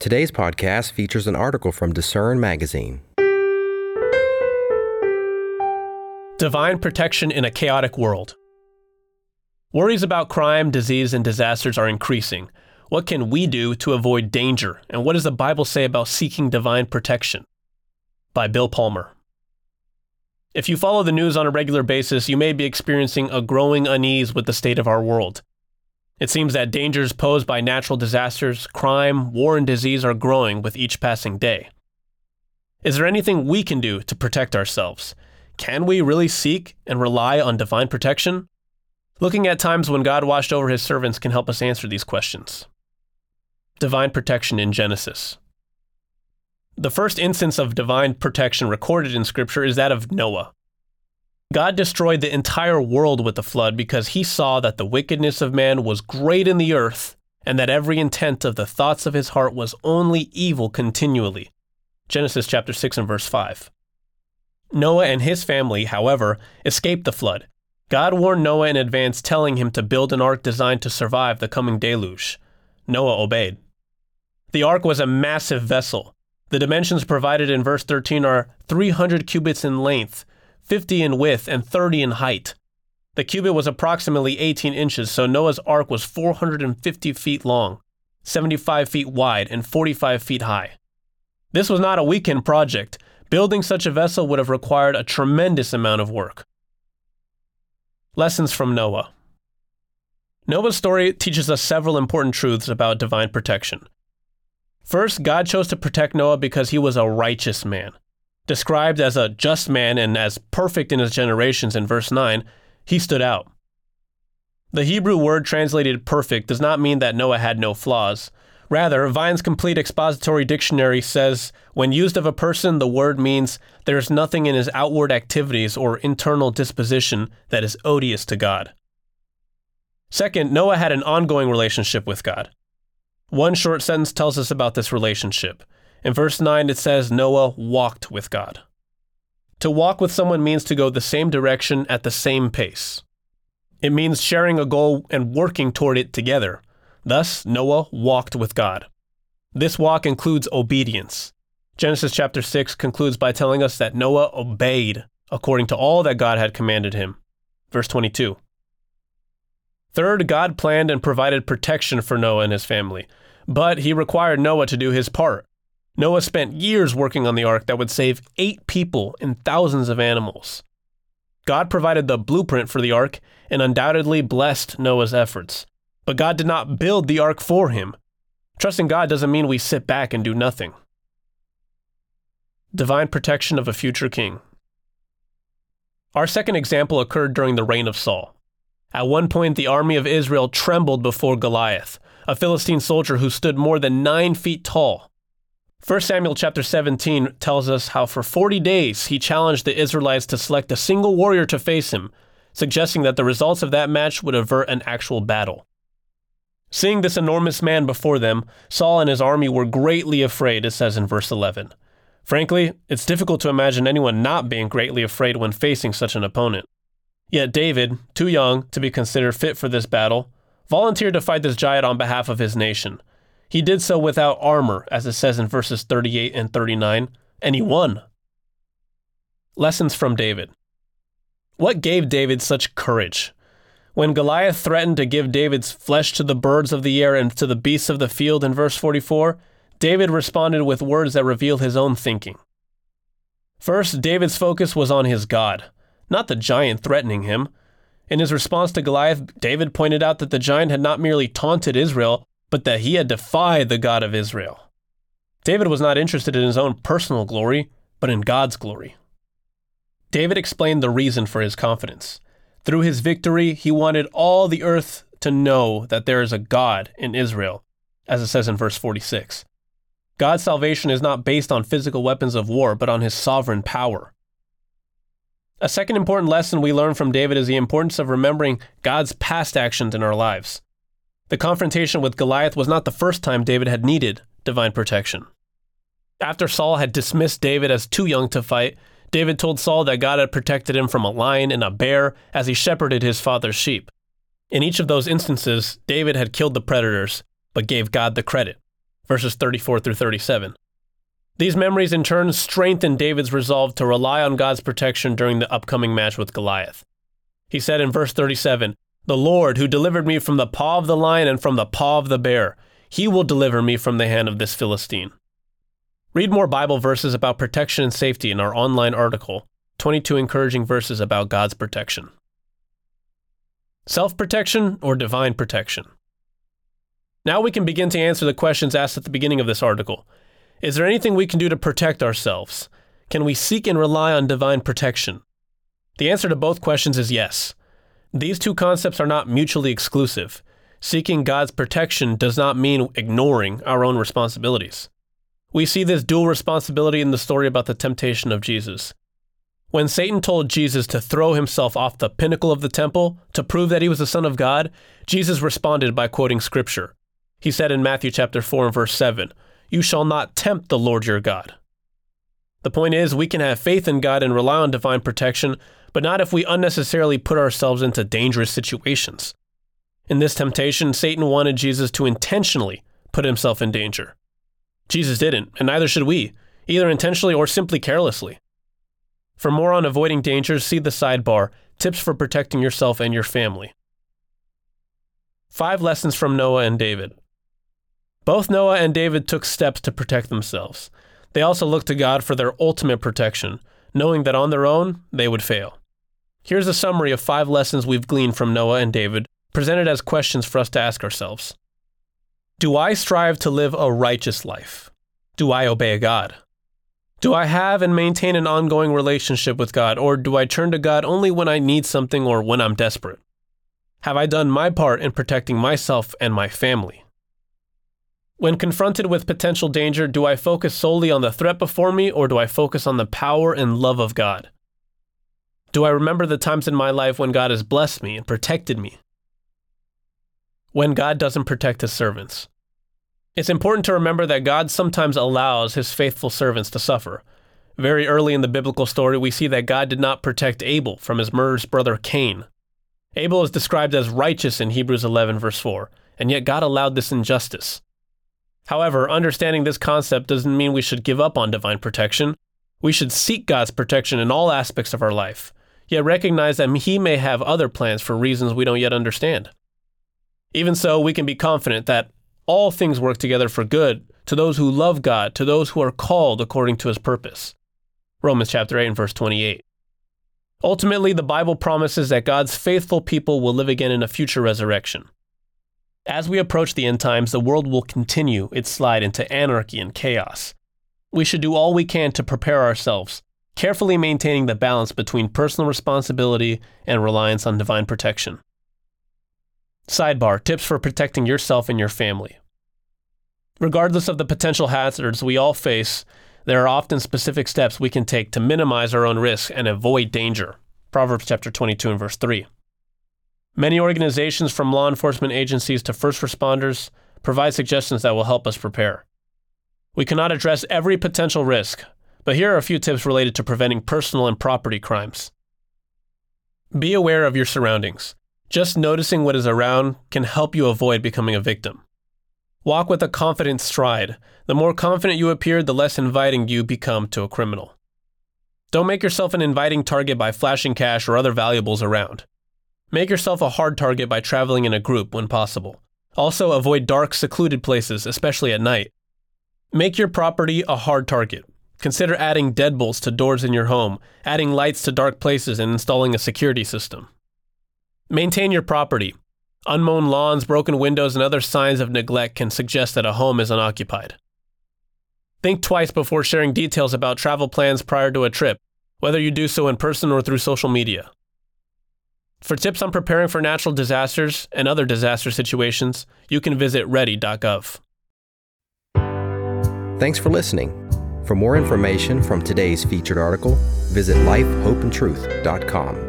Today's podcast features an article from Discern Magazine. Divine protection in a chaotic world. Worries about crime, disease, and disasters are increasing. What can we do to avoid danger? And what does the Bible say about seeking divine protection? By Bill Palmer. If you follow the news on a regular basis, you may be experiencing a growing unease with the state of our world. It seems that dangers posed by natural disasters, crime, war, and disease are growing with each passing day. Is there anything we can do to protect ourselves? Can we really seek and rely on divine protection? Looking at times when God watched over his servants can help us answer these questions. Divine protection in Genesis. The first instance of divine protection recorded in Scripture is that of Noah. God destroyed the entire world with the flood because he saw that the wickedness of man was great in the earth and that every intent of the thoughts of his heart was only evil continually. Genesis chapter 6 and verse 5. Noah and his family, however, escaped the flood. God warned Noah in advance, telling him to build an ark designed to survive the coming deluge. Noah obeyed. The ark was a massive vessel. The dimensions provided in verse 13 are 300 cubits in length, 50 in width, and 30 in height. The cubit was approximately 18 inches, so Noah's ark was 450 feet long, 75 feet wide, and 45 feet high. This was not a weekend project. Building such a vessel would have required a tremendous amount of work. Lessons from Noah Noah's story teaches us several important truths about divine protection. First, God chose to protect Noah because he was a righteous man. Described as a just man and as perfect in his generations in verse 9, he stood out. The Hebrew word translated perfect does not mean that Noah had no flaws. Rather, Vine's Complete Expository Dictionary says when used of a person, the word means there is nothing in his outward activities or internal disposition that is odious to God. Second, Noah had an ongoing relationship with God. One short sentence tells us about this relationship. In verse 9, it says Noah walked with God. To walk with someone means to go the same direction at the same pace. It means sharing a goal and working toward it together. Thus, Noah walked with God. This walk includes obedience. Genesis chapter 6 concludes by telling us that Noah obeyed according to all that God had commanded him. Verse 22. Third, God planned and provided protection for Noah and his family, but he required Noah to do his part. Noah spent years working on the ark that would save eight people and thousands of animals. God provided the blueprint for the ark and undoubtedly blessed Noah's efforts. But God did not build the ark for him. Trusting God doesn't mean we sit back and do nothing. Divine protection of a future king. Our second example occurred during the reign of Saul. At one point, the army of Israel trembled before Goliath, a Philistine soldier who stood more than nine feet tall. 1 Samuel chapter 17 tells us how for 40 days he challenged the Israelites to select a single warrior to face him, suggesting that the results of that match would avert an actual battle. Seeing this enormous man before them, Saul and his army were greatly afraid, it says in verse 11. Frankly, it's difficult to imagine anyone not being greatly afraid when facing such an opponent. Yet David, too young to be considered fit for this battle, volunteered to fight this giant on behalf of his nation, he did so without armor, as it says in verses 38 and 39, and he won. Lessons from David. What gave David such courage? When Goliath threatened to give David's flesh to the birds of the air and to the beasts of the field in verse 44, David responded with words that reveal his own thinking. First, David's focus was on his God, not the giant threatening him. In his response to Goliath, David pointed out that the giant had not merely taunted Israel, but that he had defied the God of Israel. David was not interested in his own personal glory, but in God's glory. David explained the reason for his confidence. Through his victory, he wanted all the earth to know that there is a God in Israel, as it says in verse 46. God's salvation is not based on physical weapons of war, but on his sovereign power. A second important lesson we learn from David is the importance of remembering God's past actions in our lives. The confrontation with Goliath was not the first time David had needed divine protection. After Saul had dismissed David as too young to fight, David told Saul that God had protected him from a lion and a bear as he shepherded his father's sheep. In each of those instances, David had killed the predators, but gave God the credit. verses 34 through 37. These memories in turn strengthened David's resolve to rely on God's protection during the upcoming match with Goliath. He said in verse 37, The Lord, who delivered me from the paw of the lion and from the paw of the bear, he will deliver me from the hand of this Philistine. Read more Bible verses about protection and safety in our online article, 22 Encouraging Verses About God's Protection. Self protection or divine protection? Now we can begin to answer the questions asked at the beginning of this article. Is there anything we can do to protect ourselves? Can we seek and rely on divine protection? The answer to both questions is yes. These two concepts are not mutually exclusive. Seeking God's protection does not mean ignoring our own responsibilities. We see this dual responsibility in the story about the temptation of Jesus. When Satan told Jesus to throw himself off the pinnacle of the temple to prove that he was the Son of God, Jesus responded by quoting Scripture. He said in Matthew chapter 4 and verse 7, You shall not tempt the Lord your God. The point is, we can have faith in God and rely on divine protection, but not if we unnecessarily put ourselves into dangerous situations. In this temptation, Satan wanted Jesus to intentionally put himself in danger. Jesus didn't, and neither should we, either intentionally or simply carelessly. For more on avoiding dangers, see the sidebar Tips for Protecting Yourself and Your Family. Five lessons from Noah and David. Both Noah and David took steps to protect themselves. They also looked to God for their ultimate protection, knowing that on their own, they would fail. Here's a summary of five lessons we've gleaned from Noah and David, presented as questions for us to ask ourselves. Do I strive to live a righteous life? Do I obey God? Do I have and maintain an ongoing relationship with God, or do I turn to God only when I need something or when I'm desperate? Have I done my part in protecting myself and my family? When confronted with potential danger, do I focus solely on the threat before me, or do I focus on the power and love of God? Do I remember the times in my life when God has blessed me and protected me? when God doesn't protect his servants. It's important to remember that God sometimes allows his faithful servants to suffer. Very early in the biblical story, we see that God did not protect Abel from his murderous brother Cain. Abel is described as righteous in Hebrews 11, verse 4, and yet God allowed this injustice. However, understanding this concept doesn't mean we should give up on divine protection. We should seek God's protection in all aspects of our life, yet recognize that He may have other plans for reasons we don't yet understand. Even so, we can be confident that all things work together for good to those who love God, to those who are called according to his purpose. Romans chapter 8 and verse 28. Ultimately, the Bible promises that God's faithful people will live again in a future resurrection. As we approach the end times, the world will continue its slide into anarchy and chaos. We should do all we can to prepare ourselves, carefully maintaining the balance between personal responsibility and reliance on divine protection. Sidebar Tips for protecting yourself and your family. Regardless of the potential hazards we all face, there are often specific steps we can take to minimize our own risk and avoid danger. Proverbs chapter 22 and verse 3. Many organizations from law enforcement agencies to first responders provide suggestions that will help us prepare. We cannot address every potential risk, but here are a few tips related to preventing personal and property crimes. Be aware of your surroundings. Just noticing what is around can help you avoid becoming a victim. Walk with a confident stride. The more confident you appear, the less inviting you become to a criminal. Don't make yourself an inviting target by flashing cash or other valuables around. Make yourself a hard target by traveling in a group when possible. Also, avoid dark, secluded places, especially at night. Make your property a hard target. Consider adding deadbolts to doors in your home, adding lights to dark places, and installing a security system. Maintain your property. Unmown lawns, broken windows, and other signs of neglect can suggest that a home is unoccupied. Think twice before sharing details about travel plans prior to a trip, whether you do so in person or through social media. For tips on preparing for natural disasters and other disaster situations, you can visit ready.gov. Thanks for listening. For more information from today's featured article, visit lifehopeandtruth.com.